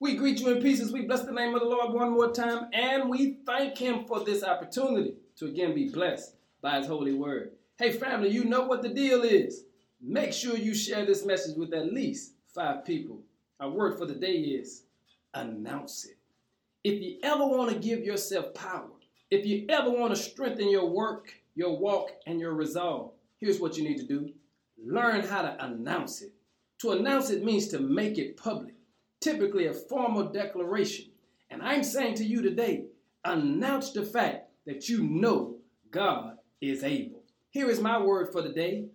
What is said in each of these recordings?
We greet you in pieces. We bless the name of the Lord one more time, and we thank Him for this opportunity to again be blessed by His holy word. Hey, family, you know what the deal is. Make sure you share this message with at least five people. Our word for the day is announce it. If you ever want to give yourself power, if you ever want to strengthen your work, your walk, and your resolve, here's what you need to do learn how to announce it. To announce it means to make it public, typically a formal declaration. And I'm saying to you today, announce the fact that you know God is able. Here is my word for the day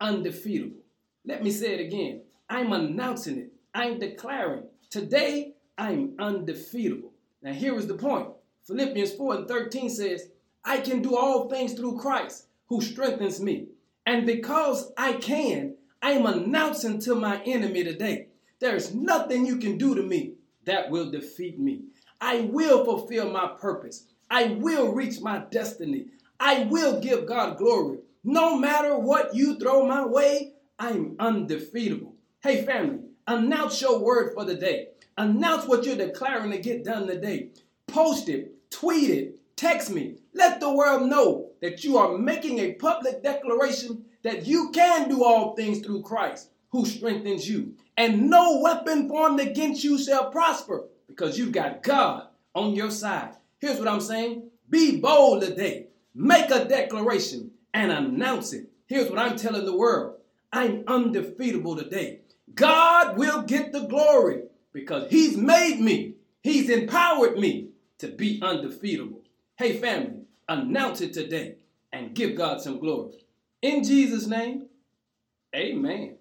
undefeatable. Let me say it again. I'm announcing it. I'm declaring today I'm undefeatable. Now, here is the point Philippians 4 and 13 says, I can do all things through Christ who strengthens me. And because I can, I am announcing to my enemy today there is nothing you can do to me that will defeat me. I will fulfill my purpose. I will reach my destiny. I will give God glory. No matter what you throw my way, I'm undefeatable. Hey, family, announce your word for the day. Announce what you're declaring to get done today. Post it, tweet it, text me. Let the world know that you are making a public declaration that you can do all things through Christ who strengthens you. And no weapon formed against you shall prosper because you've got God on your side. Here's what I'm saying be bold today, make a declaration and announce it. Here's what I'm telling the world I'm undefeatable today. God will get the glory because He's made me, He's empowered me to be undefeatable. Hey, family, announce it today and give God some glory. In Jesus' name, amen.